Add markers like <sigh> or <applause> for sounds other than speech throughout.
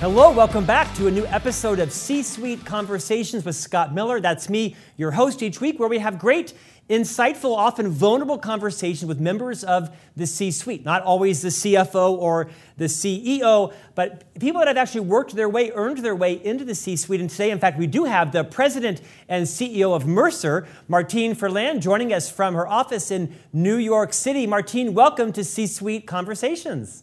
Hello, welcome back to a new episode of C Suite Conversations with Scott Miller. That's me, your host each week, where we have great, insightful, often vulnerable conversations with members of the C suite. Not always the CFO or the CEO, but people that have actually worked their way, earned their way into the C suite. And today, in fact, we do have the president and CEO of Mercer, Martine Ferland, joining us from her office in New York City. Martine, welcome to C Suite Conversations.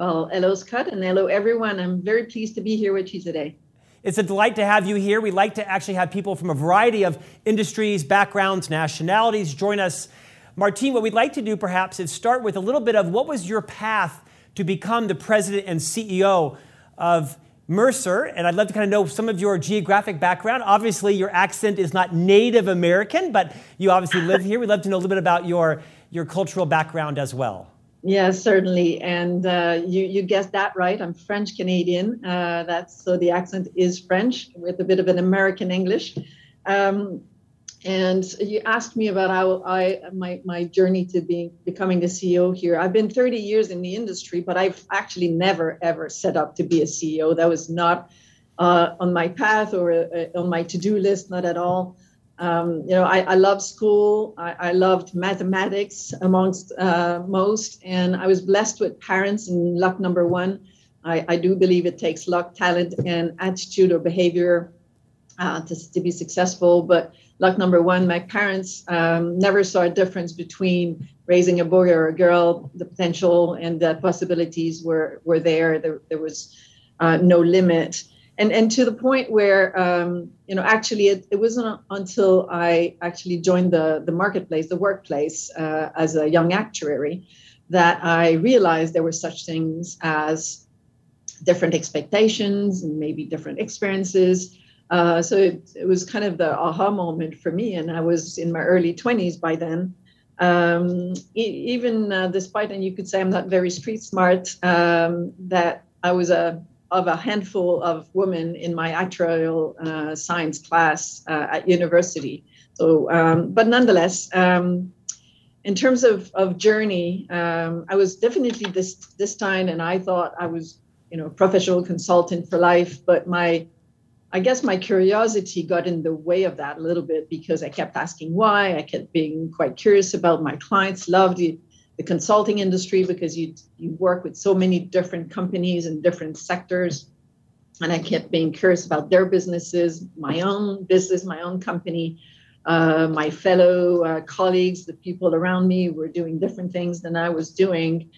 Well, hello, Scott, and hello, everyone. I'm very pleased to be here with you today. It's a delight to have you here. We like to actually have people from a variety of industries, backgrounds, nationalities join us. Martine, what we'd like to do perhaps is start with a little bit of what was your path to become the president and CEO of Mercer, and I'd love to kind of know some of your geographic background. Obviously, your accent is not Native American, but you obviously live here. We'd love to know a little bit about your, your cultural background as well. Yes, certainly, and uh, you you guessed that right. I'm French Canadian. Uh, that's so the accent is French with a bit of an American English. Um, and you asked me about how I my my journey to being becoming the CEO here. I've been 30 years in the industry, but I've actually never ever set up to be a CEO. That was not uh, on my path or uh, on my to-do list, not at all. Um, you know, I, I loved school. I, I, loved mathematics amongst uh, most, and I was blessed with parents. And luck number one, I, I do believe it takes luck, talent, and attitude or behavior uh, to, to be successful. But luck number one, my parents um, never saw a difference between raising a boy or a girl. The potential and the possibilities were were there. There, there was uh, no limit and and to the point where um, you know actually it, it wasn't until I actually joined the the marketplace, the workplace uh, as a young actuary, that I realized there were such things as different expectations and maybe different experiences. Uh, so it, it was kind of the aha moment for me, and I was in my early 20s by then. Um, even uh, despite, and you could say I'm not very street smart, um, that I was a of a handful of women in my actuarial uh, science class uh, at university. So, um, but nonetheless, um, in terms of, of journey, um, I was definitely this this time, and I thought I was, you know, a professional consultant for life. But my, I guess my curiosity got in the way of that a little bit because I kept asking why. I kept being quite curious about my clients. Loved it the consulting industry because you you work with so many different companies and different sectors and i kept being curious about their businesses my own business my own company uh, my fellow uh, colleagues the people around me were doing different things than i was doing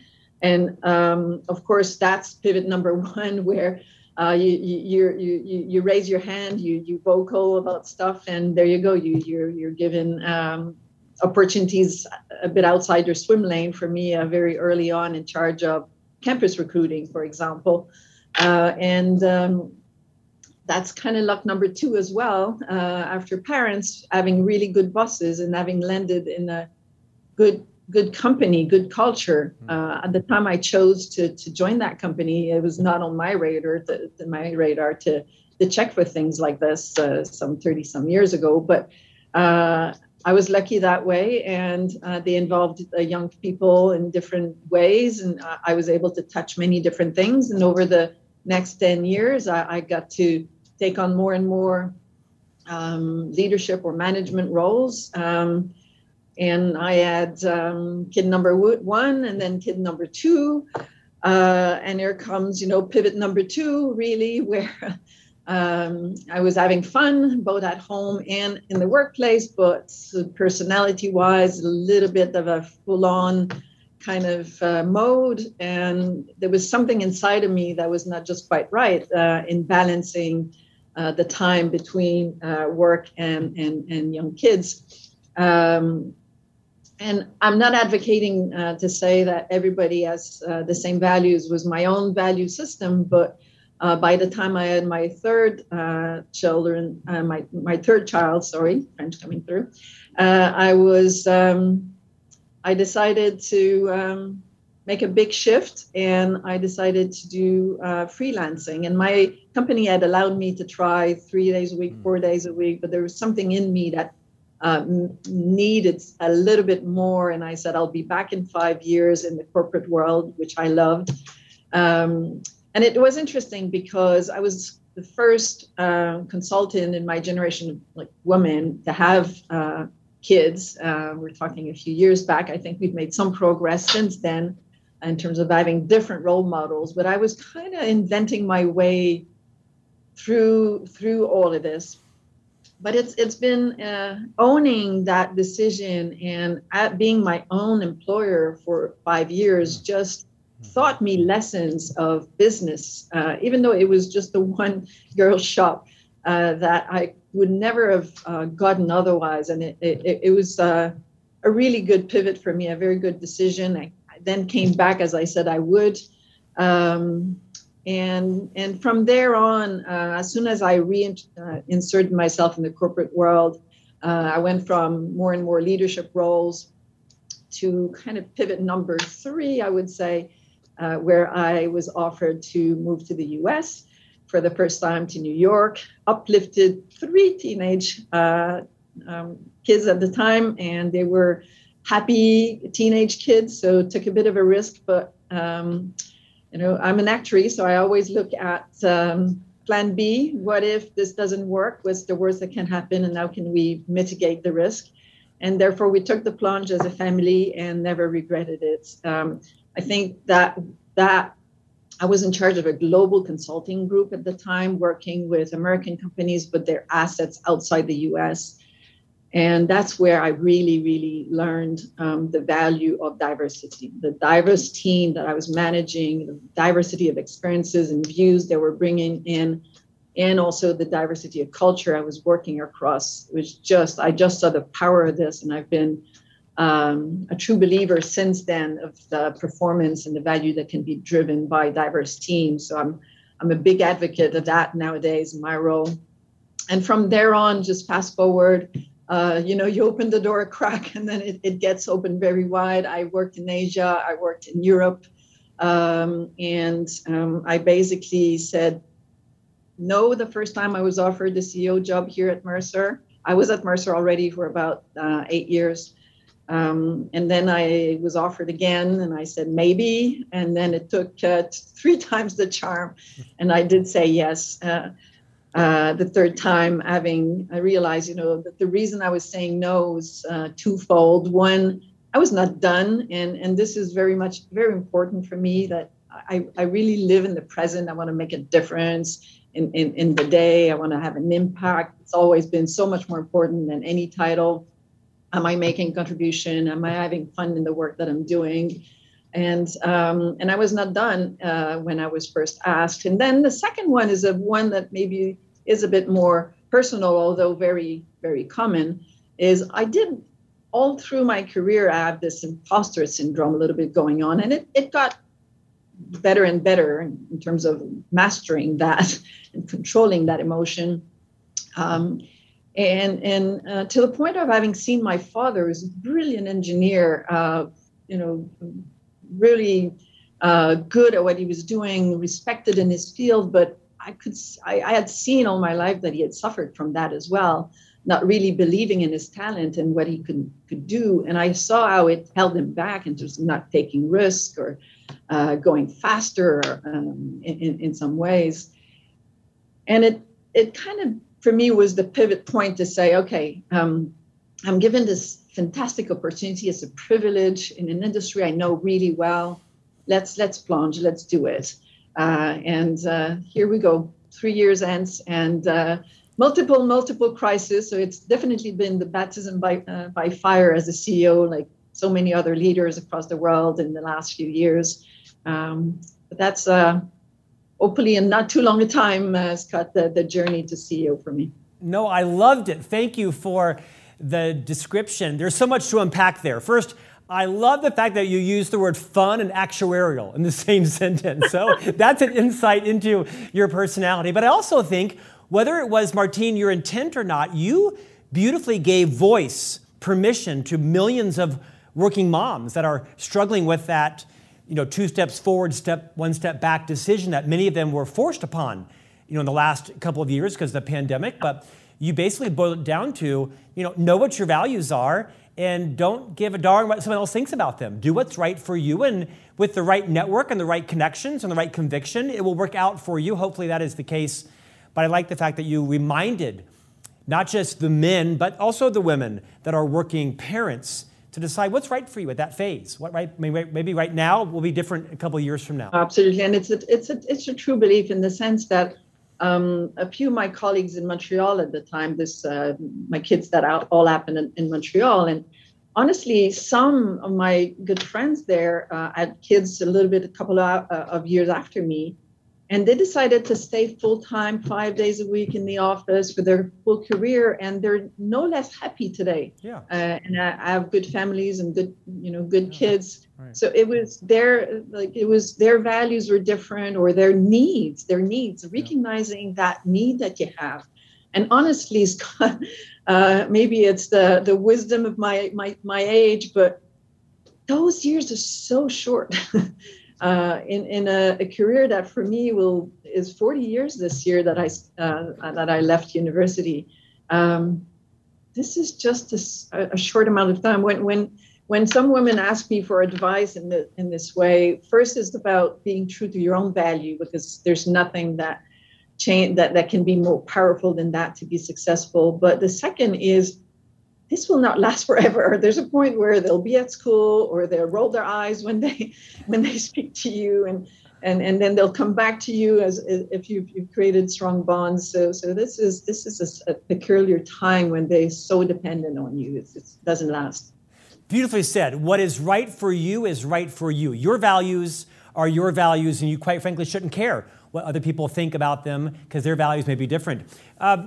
and um, of course that's pivot number <laughs> one where uh, you, you, you, you, raise your hand, you, you vocal about stuff, and there you go. You, you're, you're given um, opportunities a bit outside your swim lane for me uh, very early on in charge of campus recruiting, for example. Uh, and um, that's kind of luck number two as well. Uh, after parents having really good bosses and having landed in a good good company, good culture. Hmm. Uh, at the time I chose to to join that company, it was not on my radar to, to my radar to to check for things like this uh, some 30 some years ago. But uh, I was lucky that way, and uh, they involved uh, young people in different ways, and uh, I was able to touch many different things. And over the next 10 years, I, I got to take on more and more um, leadership or management roles. Um, and I had um, kid number one, and then kid number two. Uh, and here comes, you know, pivot number two, really, <laughs> where um, I was having fun both at home and in the workplace, but personality wise, a little bit of a full on kind of uh, mode. And there was something inside of me that was not just quite right uh, in balancing uh, the time between uh, work and, and, and young kids. Um, and I'm not advocating uh, to say that everybody has uh, the same values was my own value system, but uh, by the time I had my third uh, children, uh, my my third child, sorry, French coming through, uh, I was um, I decided to um, make a big shift, and I decided to do uh, freelancing. And my company had allowed me to try three days a week, four hmm. days a week, but there was something in me that uh, needed a little bit more. And I said, I'll be back in five years in the corporate world, which I loved. Um, and it was interesting because I was the first uh, consultant in my generation of like women to have uh, kids. Uh, we're talking a few years back. I think we've made some progress since then in terms of having different role models. But I was kind of inventing my way through through all of this. But it's it's been uh, owning that decision and being my own employer for five years just taught me lessons of business, uh, even though it was just the <laughs> one girl shop uh, that I would never have uh, gotten otherwise. And it, it, it was uh, a really good pivot for me, a very good decision. I, I then came back as I said I would. Um, and, and from there on, uh, as soon as I reinserted uh, myself in the corporate world, I went from more and more leadership roles to kind of pivot number three, I would say, uh, where I was offered to move to the US for the first time to New York, uplifted three teenage uh, um, kids at the time, and they were happy teenage kids, so took a bit of a risk. But um, you know, I'm an actuary, so I always look at um, plan B. What if this doesn't work? What's the worst that can happen, and how can we mitigate the risk? And therefore, we took the plunge as a family and never regretted it. Um, I think that that I was in charge of a global consulting group at the time, working with American companies with their assets outside the US. And that's where I really, really learned um, the value of diversity. The diverse team that I was managing, the diversity of experiences and views that we're bringing in, and also the diversity of culture I was working across. Was just, I just saw the power of this, and I've been um, a true believer since then of the performance and the value that can be driven by diverse teams. So I'm I'm a big advocate of that nowadays in my role. And from there on, just fast forward, uh, you know, you open the door a crack <laughs> and then it, it gets open very wide. I worked in Asia, I worked in Europe, um, and um, I basically said no the first time I was offered the CEO job here at Mercer. I was at Mercer already for about uh, eight years. Um, and then I was offered again, and I said maybe. And then it took uh, three <laughs> times the charm, and I did say yes. Uh, uh, the third time, having I realized, you know, that the reason I was saying no was uh, twofold. One, I was not done, and and this is very much very important for me that I, I really live in the present. I want to make a difference in, in, in the day. I want to have an impact. It's always been so much more important than any title am i making contribution? Am i having fun in the work that i'm doing? And um, and i was not done uh, when i was first asked. And then the second one is a one that maybe is a bit more personal although very very common is i did all through my career i have this imposter syndrome a little bit going on and it, it got better and better in, terms of mastering that <laughs> and controlling that emotion. Um, and and uh, to the point of having seen my father who's a brilliant engineer uh, you know really uh, good at what he was doing respected in his field but i could I, I, had seen all my life that he had suffered from that as well not really believing in his talent and what he could could do. And i saw how it held him back terms of not taking risk or uh, going faster um, in, in some ways. And it it kind of for me was the pivot point to say, okay, um, I'm given this fantastic opportunity. It's a privilege in an industry I know really well. Let's let's plunge. Let's do it. Uh, and uh, here we go. Three years ends and uh, multiple multiple crises. So it's definitely been the baptism by uh, by fire as a CEO, like so many other leaders across the world in the last few years. Um, but that's uh, hopefully in not too long a time, uh, Scott, the, the journey to CEO for me. No, I loved it. Thank you for the description. There's so much to unpack there. First, I love the fact that you use the word fun and actuarial in the <laughs> same sentence. So that's an insight into your personality. But I also think, whether it was, Martine, your intent or not, you beautifully gave voice, permission to millions of working moms that are struggling with that you know, two steps forward, step one step back decision that many of them were forced upon, you know, in the last couple of years because of the pandemic. But you basically boil it down to, you know, know what your values are and don't give a darn what someone else thinks about them. Do what's right for you, and with the right network and the right connections and the right conviction, it will work out for you. Hopefully, that is the case. But I like the fact that you reminded not just the men, but also the women that are working parents to decide what's right for you at that phase. What right maybe right now will be different a couple of years from now. Absolutely, and it's a, it's a, it's a true belief in the sense that um, a few of my colleagues in Montreal at the time, this uh, my kids that all happened in, in, Montreal, and honestly, some of my good friends there uh, had kids a little bit, a couple of, uh, of years after me, and they decided to stay full time, five days a week in the office for their full career, and they're no less happy today. Yeah. Uh, and I, I, have good families and good, you know, good yeah. kids. Right. So it was their like it was their values were different or their needs, their needs, recognizing yeah. that need that you have. And honestly, <laughs> Scott, uh, maybe it's the the wisdom of my my my age, but those years are so short. <laughs> uh, in in a, a, career that for me will is 40 years this year that I uh, that I left university. Um, this is just a, a, short amount of time. When when when some women ask me for advice in the in this way, first is about being true to your own value because there's nothing that change that that can be more powerful than that to be successful. But the second is this will not last forever. <laughs> There's a point where they'll be at school or they'll roll their eyes when they <laughs> when they speak to you and and and then they'll come back to you as if you've, you've created strong bonds. So so this is this is a, peculiar time when they're so dependent on you. It's, it doesn't last. Beautifully said. What is right for you is right for you. Your values are your values, and you quite frankly shouldn't care what other people think about them because their values may be different. Uh,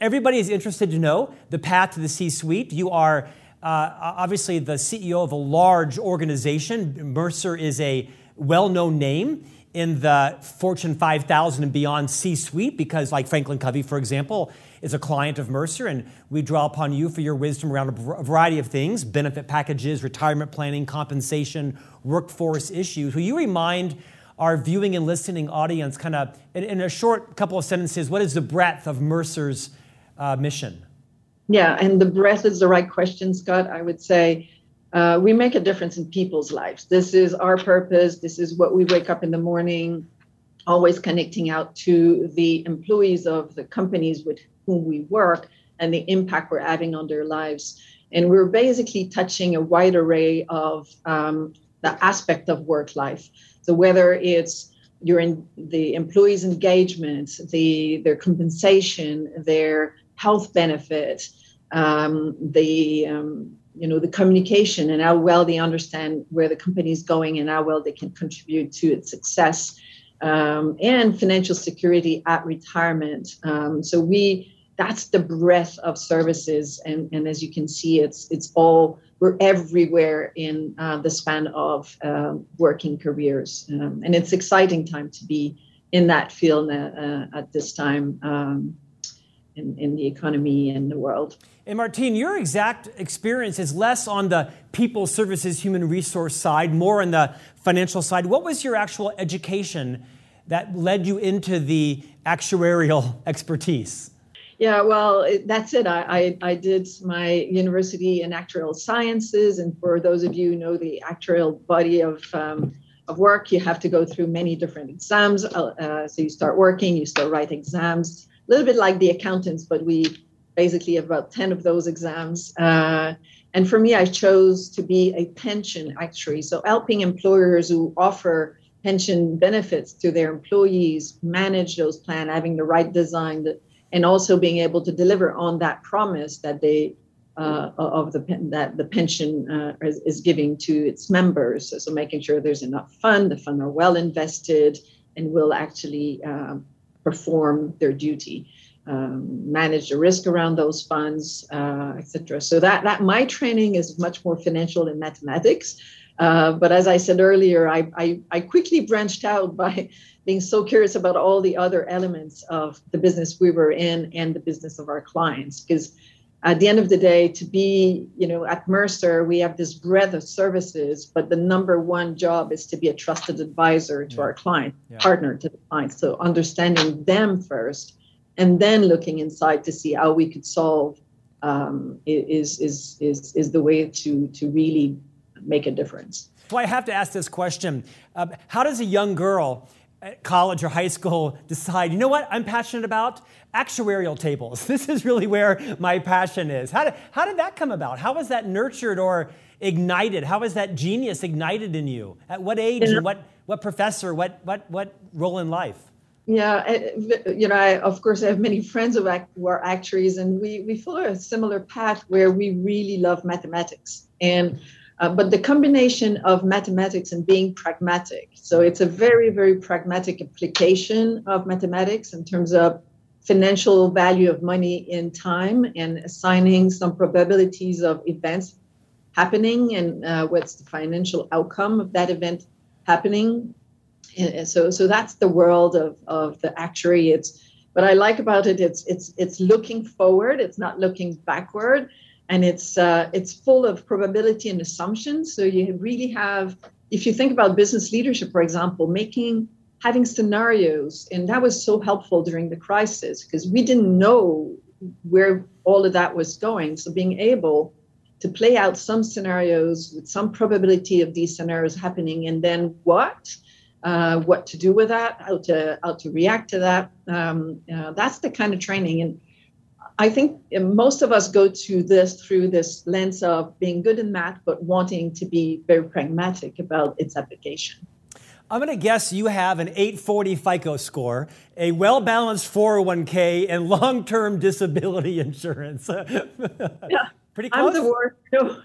everybody is interested to know the path to the C suite. You are uh, obviously the CEO of a large organization. Mercer is a well known name in the Fortune 5000 and beyond C suite because, like Franklin Covey, for example, is a client of Mercer, and we draw upon you for your wisdom around a variety of things benefit packages, retirement planning, compensation, workforce issues. Will you remind our viewing and listening audience, kind of in, in, a short couple of sentences, what is the breadth of Mercer's uh, mission? Yeah, and the breadth is the right question, Scott. I would say uh, we make a difference in people's lives. This is our purpose. This is what we wake up in the morning, always connecting out to the employees of the companies with whom we work and the impact we're having on their lives. And we're basically touching a wide array of um, the aspect of work life. So whether it's your in the employees' engagement, the their compensation, their health benefit, um, the um, you know the communication and how well they understand where the company is going and how well they can contribute to its success, um, and financial security at retirement. Um, so we that's the breadth of services, and and as you can see, it's it's all we're everywhere in uh, the span of uh, working careers. Um, and it's exciting time to be in that field uh, at this time um, in, in the economy and the world. And Martine, your exact experience is less on the people services human resource side, more on the financial side. What was your actual education that led you into the actuarial <laughs> expertise? Yeah, well, it, that's it. I, I, I, did my university in actuarial sciences. And for those of you who know the actuarial body of, um, of work, you have to go through many different exams. Uh, uh, so you start working, you start write exams, a little bit like the accountants, but we basically have about 10 of those exams. Uh, and for me, I chose to be a pension actuary. So helping employers who offer pension benefits to their employees manage those plans, having the right design, the and also being able to deliver on that promise that they uh, of the that the pension uh, is, is, giving to its members. So, so, making sure there's enough fund, the fund are well invested, and will actually um, perform their duty, um, manage the risk around those funds, uh, etc. So that that my training is much more financial in mathematics. Uh, but as I said earlier, I, I, I quickly branched out <laughs> by being so curious about all the other elements of the business we were in and the business of our clients. Because at the end of the day, to be, you know, at Mercer, we have this breadth of services, but the number one job is to be a trusted advisor to yeah. our client, yeah. partner to the client. So understanding them first, and then looking inside to see how we could solve um, is, is, is, is the way to, to really make a difference. Well, I have to ask this question. Uh, how does a young girl at college or high school decide, you know what, I'm passionate about? Actuarial tables. <laughs> This is really where my passion is. How did, how did that come about? How was that nurtured or ignited? How was that genius ignited in you? At what age and what, what professor, what, what, what role in life? Yeah, you know, I, of course, I have many friends who, act, who are actuaries, and we, we follow a similar path where we really love mathematics. And uh, but the combination of mathematics and being pragmatic. So it's a very, very pragmatic application of mathematics in terms of financial value of money in time and assigning some probabilities of events happening and uh, what's the financial outcome of that event happening. And so, so that's the world of, of the actuary. It's what I like about it. It's it's it's looking forward. It's not looking backward and it's uh, it's full of probability and assumptions. So you really have, if you think about business leadership, for example, making having scenarios, and that was so helpful during the crisis because we didn't know where all of that was going. So being able to play out some scenarios with some probability of these scenarios happening, and then what. Uh, what to do with that, how to how to react to that. Um, uh, that's the kind of training, and I think most of us go to this through this lens of being good in math, but wanting to be very pragmatic about its application. I'm going to guess you have an 840 FICO score, a well balanced 401k, and long term <laughs> disability insurance. <laughs> yeah. Pretty close. I'm the worst. <laughs> You know,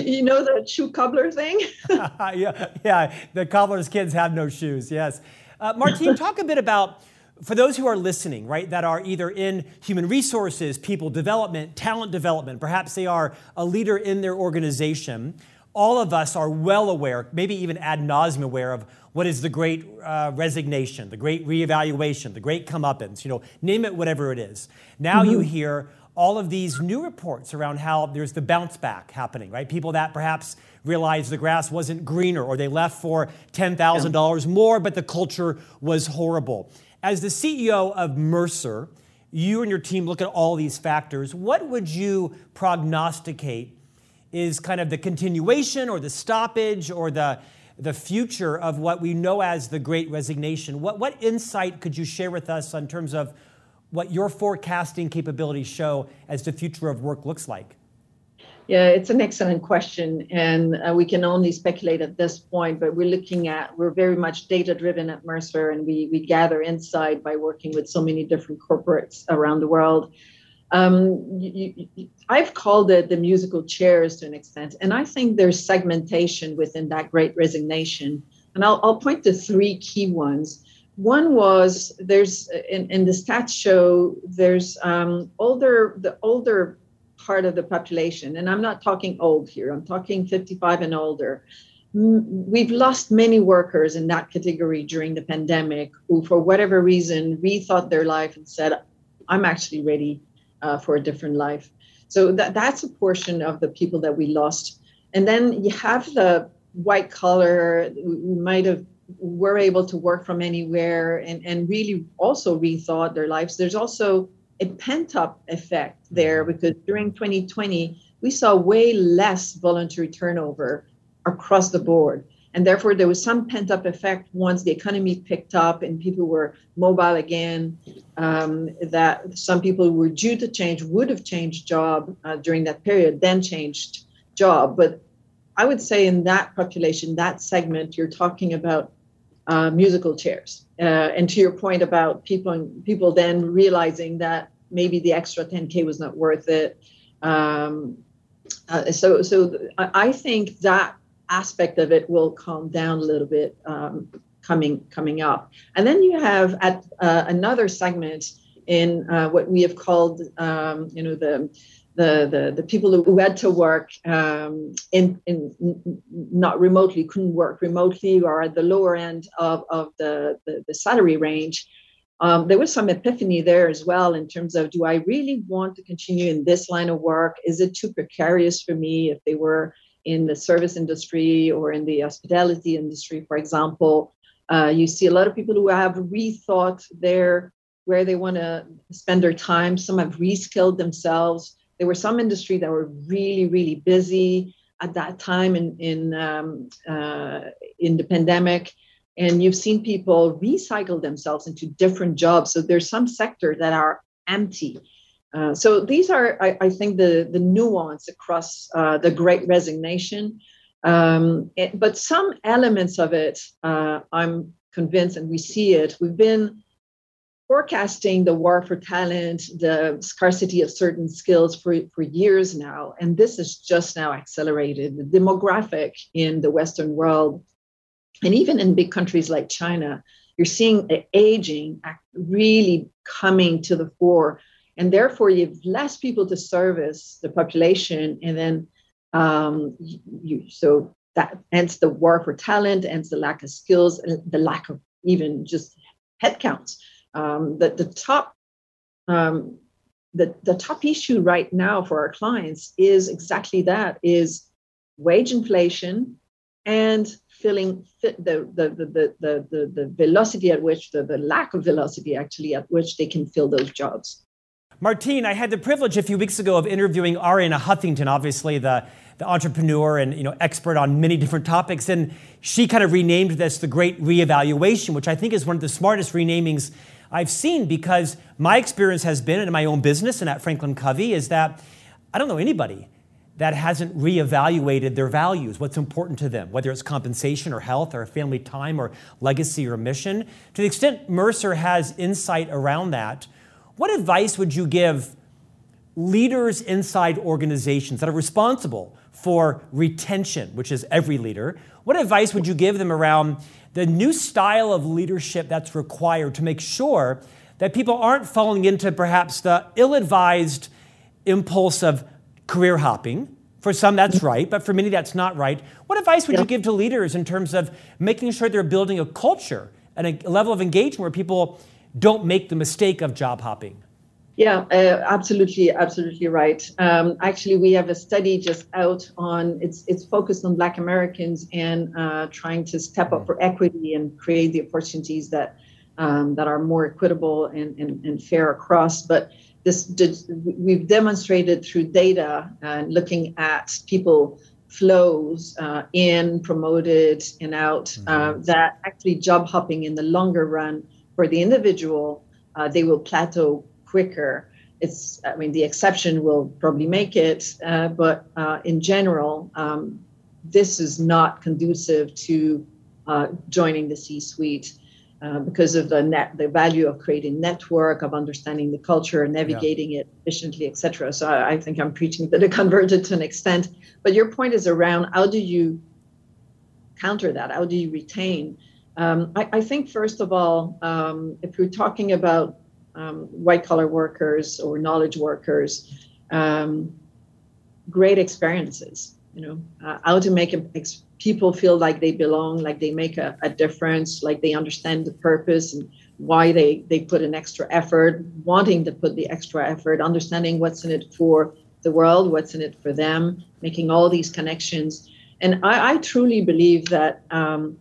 you know the shoe cobbler thing? yeah, yeah. The cobbler's kids have no shoes, yes. Uh, Martine, talk a bit about for those who are listening, right, that are either in human resources, people development, talent development, perhaps they are a leader in their organization, all of us are well aware, maybe even ad nauseum aware of what is the great uh, resignation, the great reevaluation, the great comeuppance, you know, name it whatever it is. Now mm-hmm. you hear all of these new reports around how there's the bounce back happening, right? People that perhaps realized the grass wasn't greener or they left for $10,000 more, but the culture was horrible. As the CEO of Mercer, you and your team look at all these factors. What would you prognosticate is kind of the continuation or the stoppage or the, the future of what we know as the great resignation? What, what insight could you share with us in terms of what your forecasting capabilities show as the future of work looks like? Yeah, it's an excellent question, and uh, we can only speculate at this point. But we're looking at we're very much data driven at Mercer, and we we gather insight by working with so many different corporates around the world. Um, you, you, I've called it the musical chairs to an extent, and I think there's segmentation within that Great Resignation, and I'll I'll point to three key ones. One was there's in, in the stats show there's um, older the older part of the population, and I'm not talking old here, I'm talking 55 and older. We've lost many workers in that category during the pandemic who, for whatever reason, rethought their life and said, I'm actually ready uh, for a different life. So that, that's a portion of the people that we lost. And then you have the white collar we might have were able to work from anywhere and, and really also rethought their lives. There's also a pent up effect there mm-hmm. because during 2020, we saw way less voluntary turnover across the board. And therefore, there was some pent up effect once the economy picked up and people were mobile again. Um, that some people who were due to change would have changed job uh, during that period, then changed job. But I would say in that population, that segment, you're talking about uh, musical chairs. Uh, and to your point about people people then realizing that maybe the extra 10k was not worth it. Um, uh, so so I think that aspect of it will calm down a little bit um, coming coming up. And then you have at uh, another segment in uh, what we have called um, you know the the, the, the people who had to work um, in, in not remotely couldn't work remotely or at the lower end of, of the, the, the salary range um, there was some epiphany there as well in terms of do i really want to continue in this line of work? Is it too precarious for me if they were in the service industry or in the hospitality industry for example? Uh, you see a lot of people who have rethought their where they want to spend their time. Some have reskilled themselves there were some industry that were really, really busy at that time in in um, uh, in the pandemic, and you've seen people recycle themselves into different jobs. So there's some sector that are empty. Uh, so these are, I, I, think, the the nuance across uh, the Great Resignation. Um, it, but some elements of it, uh, I'm convinced, and we see it. We've been forecasting the war for talent, the scarcity of certain skills for, for years now. And this is just now accelerated. The demographic in the Western world, and even in big countries like China, you're seeing aging really coming to the fore. And therefore, you have less people to service the population. And then, um, you, so that ends the war for talent, ends the lack of skills, and the lack of even just headcounts um, the, the top um, the, the top issue right now for our clients is exactly that is wage inflation and filling the, the, the, the, the, the velocity at which the, the lack of velocity actually at which they can fill those jobs. Martine i had the privilege a few weeks ago of interviewing arianna huffington obviously the, the entrepreneur and you know expert on many different topics. And she kind of renamed this the great reevaluation which i think is one of the smartest renamings I've seen because my experience has been in my own business and at Franklin Covey is that I don't know anybody that hasn't reevaluated their values, what's important to them, whether it's compensation or health or family time or legacy or mission. To the extent Mercer has insight around that, what advice would you give leaders inside organizations that are responsible for retention, which is every leader? What advice would you give them around the new style of leadership that's required to make sure that people aren't falling into perhaps the ill advised impulse of career hopping. For some, that's right, but for many, that's not right. What advice would you give to leaders in terms of making sure they're building a culture and a level of engagement where people don't make the mistake of job hopping? Yeah, uh, absolutely, absolutely right. Um, actually, we have a study just out on it's it's focused on Black Americans and uh, trying to step up for equity and create the opportunities that um, that are more equitable and, and, and fair across. But this did, we've demonstrated through data and looking at people flows uh, in, promoted, and out uh, mm-hmm. that actually job hopping in the longer run for the individual, uh, they will plateau quicker. It's, I mean, the exception will probably make it, uh, but uh, in general, um, this is not conducive to uh, joining the C-suite. Uh, because of the net, the value of creating network, of understanding the culture, navigating yeah. it efficiently, etc. So I, I, think I'm preaching to the <laughs> converted to an extent. But your point is around how do you counter that? How do you retain? Um, I, I, think first of all, um, if we're talking about um, white collar workers or knowledge workers um, great experiences you know. Uh, how to make ex- people feel like they belong like they make a, a, difference like they understand the purpose and why they they put an extra effort wanting to put the extra effort understanding what's in it for the world what's in it for them making all these connections. And i, I truly believe that um,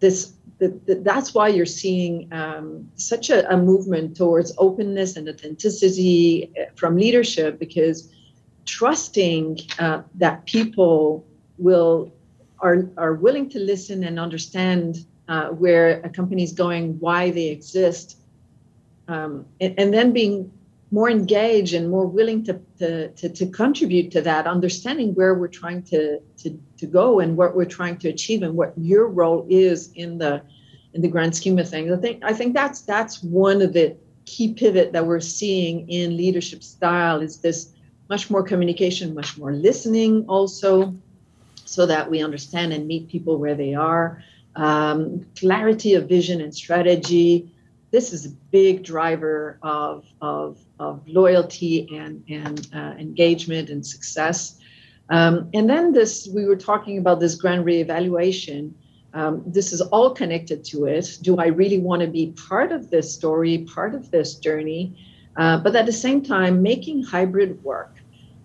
this the, that's why you're seeing um, such a, a, movement towards openness and authenticity uh, from leadership because trusting uh, that people will are, are willing to listen and understand uh, where a company is going, why they exist, um, and, and, then being more engaged and more willing to, to, to, to, contribute to that, understanding where we're trying to, to, to go and what we're trying to achieve and what your role is in the in the grand scheme of things. I think I think that's that's one of the key pivot that we're seeing in leadership style is this much more communication, much more listening also, so that we understand and meet people where they are. Um, clarity of vision and strategy, this is a big driver of, of, of loyalty and, and uh, engagement and success. Um, and then this, we were talking about this grand reevaluation. Um, this is all connected to it. Do I really want to be part of this story, part of this journey? Uh, but at the same time, making hybrid work.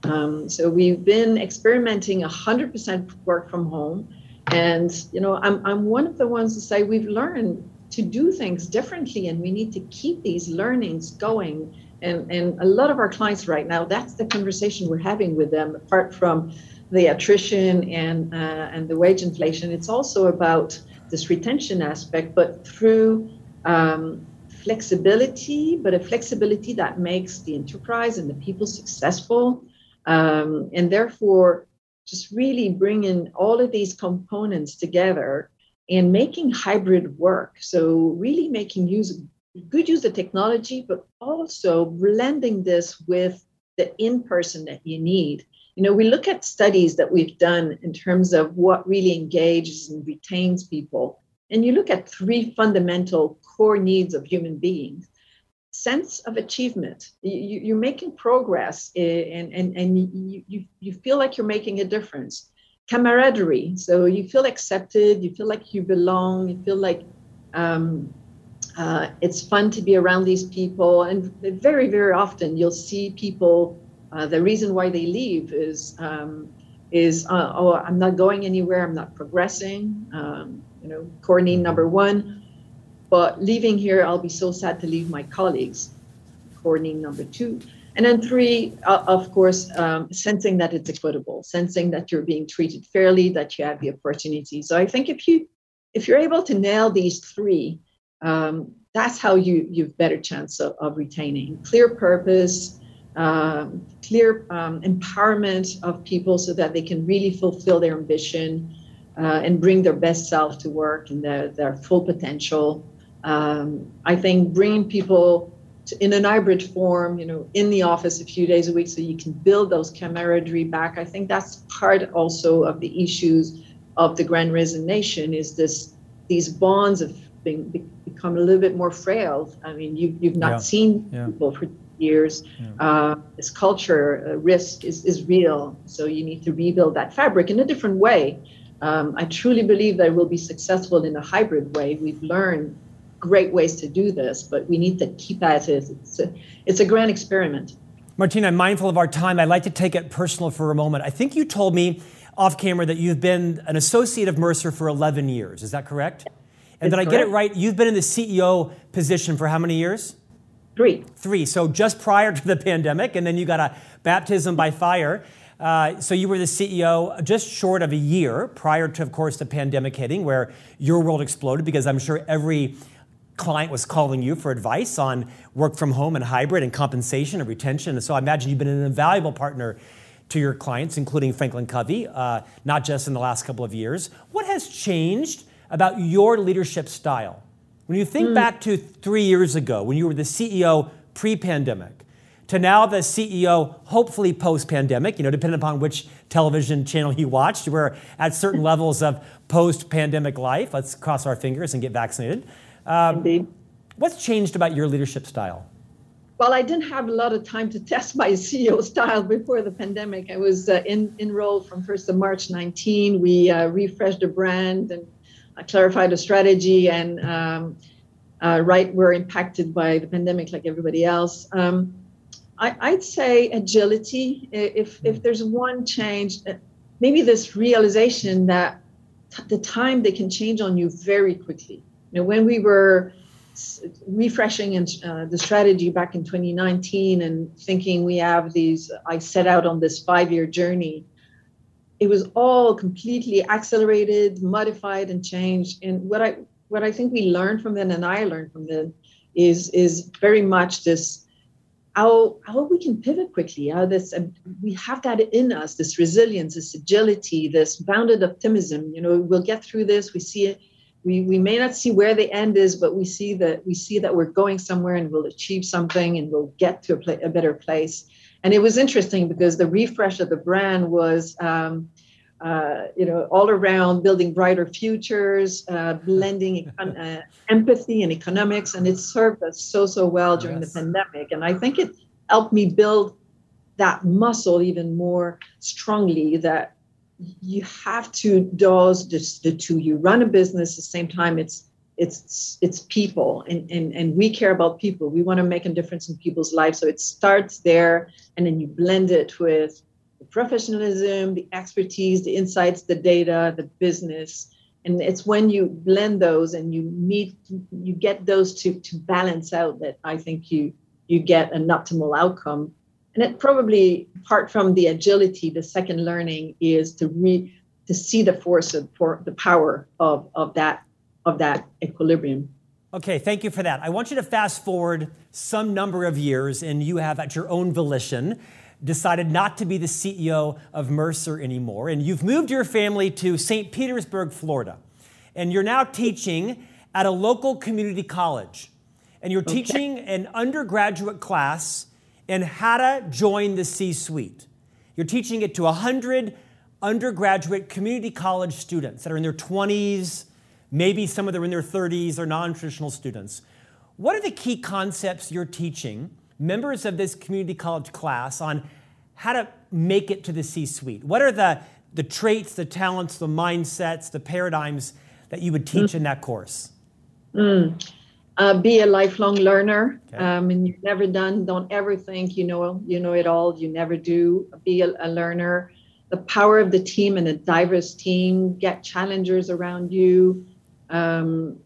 Um, so we've been experimenting 100% work from home. And, you know, I'm, I'm one of the ones to say we've learned to do things differently and we need to keep these learnings going And, and a lot of our clients right now, that's the conversation we're having with them, apart from the attrition and, uh, and the wage inflation. It's also about this retention aspect, but through um, flexibility, but a flexibility that makes the enterprise and the people successful. Um, and therefore, just really bringing all of these components together and making hybrid work. So, really making use good use of technology, but also blending this with the in person that you need. You know, we look at studies that we've done in terms of what really engages and retains people. And you look at three fundamental core needs of human beings sense of achievement. You, are making progress eh, and, and, and you, you, you feel like you're making a difference. Camaraderie. So you feel accepted, you feel like you belong, you feel like um, uh, it's fun to be around these people. And very, very often you'll see people, uh, the reason why they leave is, um, is uh, oh, I'm not going anywhere, I'm not progressing. Um, you know, core need number one. But leaving here, I'll be so sad to leave my colleagues. Core need number two. And then three, uh, of course, um, sensing that it's equitable, sensing that you're being treated fairly, that you have the opportunity. So I think if you if you're able to nail these three, um, that's how you you've better chance of, of retaining. Clear purpose um, clear um, empowerment of people so that they can really fulfill their ambition uh, and bring their best self to work and their, their full potential. Um, i think bringing people to, in an hybrid form you know in the office a few days a week so you can build those camaraderie back i think that's part also of the issues of the grand resignation is this these bonds of being, become a little bit more frail. I mean, you, you've not yeah. seen yeah. people for years. Yeah. Uh, this culture uh, risk is, is real. So you need to rebuild that fabric in a different way. Um, I truly believe that we'll be successful in a hybrid way. We've learned great ways to do this, but we need to keep at it. It's a, it's a grand experiment. Martina, I'm mindful of our time. I'd like to take it personal for a moment. I think you told me off camera that you've been an associate of Mercer for 11 years. Is that correct? And did I get it right? You've been in the CEO position for how many years? Three. Three. So just prior to the pandemic, and then you got a baptism by fire. Uh, so you were the CEO just short of a year prior to, of course, the pandemic hitting, where your world exploded because I'm sure every client was calling you for advice on work from home and hybrid and compensation and retention. And so I imagine you've been an invaluable partner to your clients, including Franklin Covey, uh, not just in the last couple of years. What has changed about your leadership style. When you think mm. back to three years ago, when you were the CEO pre pandemic, to now the CEO, hopefully post pandemic, you know, depending upon which television channel you watched, we're at certain levels of post pandemic life. Let's cross our fingers and get vaccinated. Um, Indeed. What's changed about your leadership style? Well, I didn't have a lot of time to test my <laughs> CEO style before the pandemic. I was uh, in, enrolled from 1st of March 19. We uh, refreshed the brand and clarified the strategy and um, uh, right were impacted by the pandemic like everybody else. Um, I, would say agility. If if hmm. there's one change, uh, maybe this realization that t- the time they can change on you very quickly. You know, when we were refreshing and uh, the strategy back in 2019 and thinking we have these, I set out on this five-year journey it was all completely accelerated, modified, and changed. And what I what I think we learned from them, and I learned from them, is is very much this how how we can pivot quickly. How this and we have that in us, this resilience, this agility, this bounded optimism. You know, we'll get through this. We see it. We, we may not see where the end is, but we see that we see that we're going somewhere and we'll achieve something and we'll get to a, pla- a better place. And it was interesting because the refresh of the brand was, um, uh, you know, all around building brighter futures, uh, blending <laughs> uh, empathy and economics, and it served us so so well during yes. the pandemic. And I think it helped me build that muscle even more strongly. That you have to dose the two. You run a business at the same time. It's it's it's people and, and and we care about people. We want to make a difference in people's lives. So it starts there and then you blend it with the professionalism the expertise the insights the data the business. And it's when you blend those and you meet you get those to to balance out that i think you you get an optimal outcome. And it probably, apart from the agility, the second learning is to re to see the force of for the power of, of that of that equilibrium. Okay, thank you for that. I want you to fast forward some number of years, and you have, at your own volition, decided not to be the CEO of Mercer anymore, and you've moved your family to St. Petersburg, Florida, and you're now teaching at a local community college, and you're okay. teaching an undergraduate class in how to join the C-suite. You're teaching it to 100 undergraduate community college students that are in their 20s, Maybe some of them are in their 30s or non traditional students. What are the key concepts you're teaching members of this community college class on how to make it to the C suite? What are the, the traits, the talents, the mindsets, the paradigms that you would teach mm. in that course? Mm. Uh, be a lifelong learner okay. um, and you're never done don't ever think you know you know it all you never do be a, a learner the power of the team and a diverse team get challengers around you um,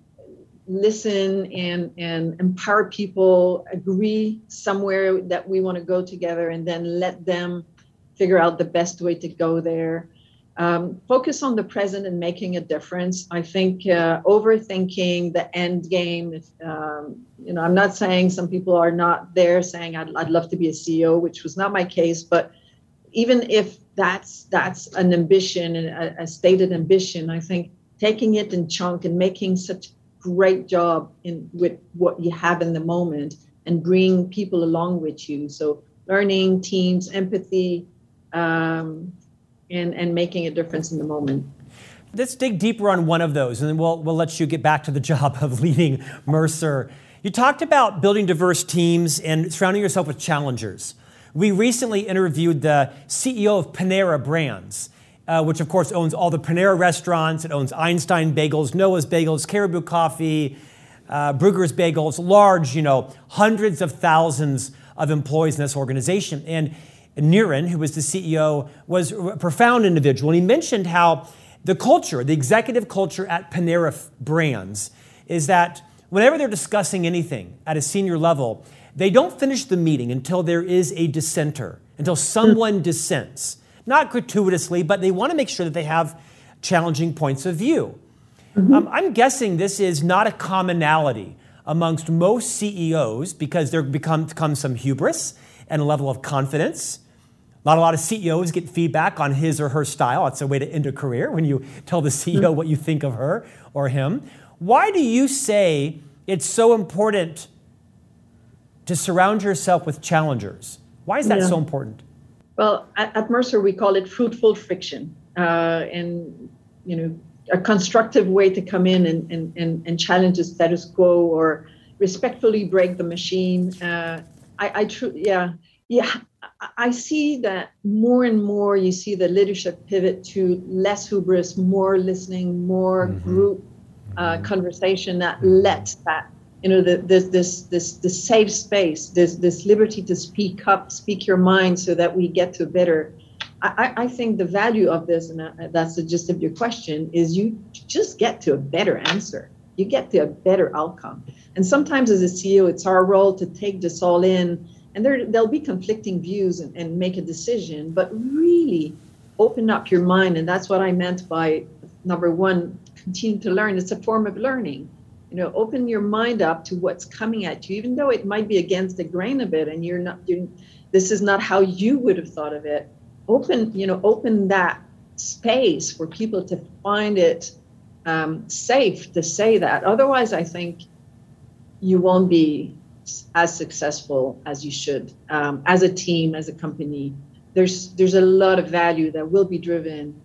listen and and empower people agree somewhere that we want to go together and then let them figure out the best way to go there. Um, focus on the present and making a difference. I think uh, overthinking the end game if, um, you know i'm not saying some people are not there saying I'd, I'd love to be a ceo which was not my case but even if that's that's an ambition and a, a stated ambition i think taking it in chunk and making such great job in with what you have in the moment and bring people along with you. So learning teams empathy um, and and making a difference in the moment. Let's dig deeper on one of those and then we'll, we'll let you get back to the job of <laughs> leading mercer. You talked about building diverse teams and surrounding yourself with challengers. We recently interviewed the ceo of panera brands uh, which of course owns all the Panera restaurants. It owns Einstein Bagels, Noah's Bagels, Caribou Coffee, uh, Bruegger's Bagels, large, you know, hundreds of thousands of employees in this organization. And Niren, who was the CEO, was a profound individual. And he mentioned how the culture, the executive culture at Panera Brands, is that whenever they're discussing anything at a senior level, they don't finish the meeting until there is a dissenter, until someone dissents not gratuitously, but they want to make sure that they have challenging points of view. Mm-hmm. Um, I'm guessing this is not a commonality amongst most CEOs because there become, becomes some hubris and a level of confidence. Not a lot of CEOs get feedback on his or her style. It's a way to end a career when you tell the CEO mm-hmm. what you think of her or him. Why do you say it's so important to surround yourself with challengers? Why is that yeah. so important? Well, at, at, Mercer, we call it fruitful friction, uh, and you know, a constructive way to come in and, and, and, and challenge the status quo or respectfully break the machine. Uh, I, I tr- yeah, yeah, I see that more and more. You see the leadership pivot to less hubris, more listening, more mm-hmm. group uh, conversation that lets that you know the, this this this this safe space this this liberty to speak up speak your mind so that we get to a better. I, I think the value of this and that's the gist of your question is you just get to a better answer. You get to a better outcome. And sometimes as a ceo it's our role to take this all in and there there'll be conflicting views and, and make a decision but really open up your mind and that's what i meant by number one continue to learn. It's a form of learning you know open your mind up to what's coming at you even though it might be against the grain a bit and you're not you this is not how you would have thought of it. Open you know open that space for people to find it um, safe to say that. Otherwise i think you won't be as successful as you should um, as a team as a company. There's there's a lot of value that will be driven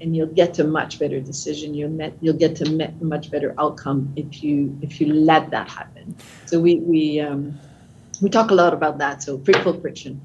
and you'll get to much better decision. You'll met, you'll get to met, much better outcome if you if you let that happen. So we we um, we talk a lot about that. So fruitful friction.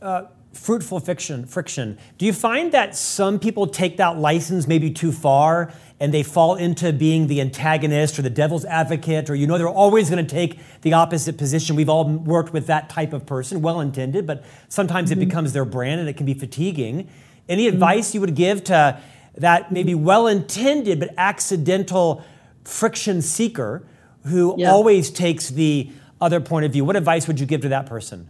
Uh, fruitful fiction friction. Do you find that some people take that license maybe too far and they fall into being the antagonist or the devil's advocate or you know they're always going to take the opposite position. We've all worked with that type of person, well intended, but sometimes mm-hmm. it becomes their brand and it can be fatiguing. Any mm-hmm. advice you would give to that maybe well intended but accidental friction seeker who yeah. always takes the other point of view? What advice would you give to that person?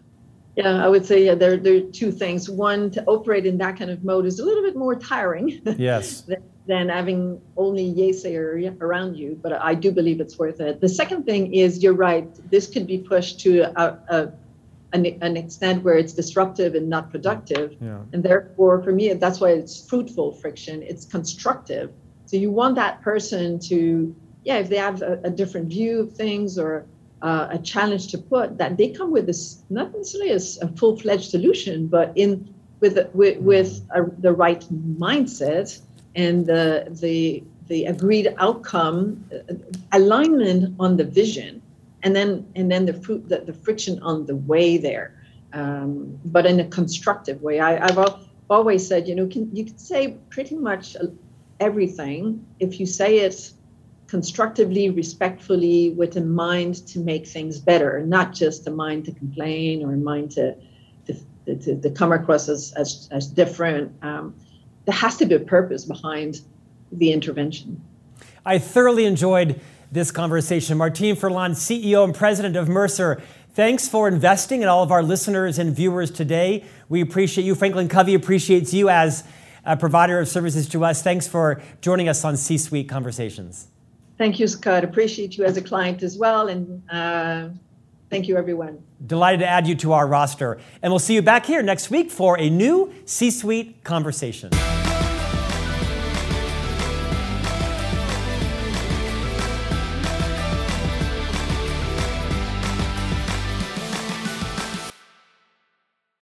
Yeah, I would say yeah, there, there are two things. One, to operate in that kind of mode is a little bit more tiring. <laughs> Yes. than, than having only yaysayer around you, but I do believe it's worth it. The second thing is you're right. This could be pushed to a, a an, an, extent where it's disruptive and not productive. Yeah. And therefore, for me, that's why it's fruitful friction. It's constructive. So you want that person to, yeah, if they have a, a different view of things or uh, a challenge to put, that they come with this not necessarily as a full-fledged solution, but in with with, with a, the right mindset and the the the agreed outcome, uh, alignment on the vision, and then and then the fruit the, the friction on the way there, um, but in a constructive way. I, have always said, you know, can, you can say pretty much everything if you say it constructively, respectfully, with a mind to make things better, not just a mind to complain or a mind to to, to, to come across as, as, as different. Um, there has to be a purpose behind the intervention. I thoroughly enjoyed this conversation. Martine Ferland, CEO and President of Mercer, thanks for investing in all of our listeners and viewers today. We appreciate you. Franklin Covey appreciates you as a provider of services to us. Thanks for joining us on C Suite Conversations. Thank you, Scott. Appreciate you as a client as well. And uh, thank you, everyone. Delighted to add you to our roster. And we'll see you back here next week for a new C Suite conversation.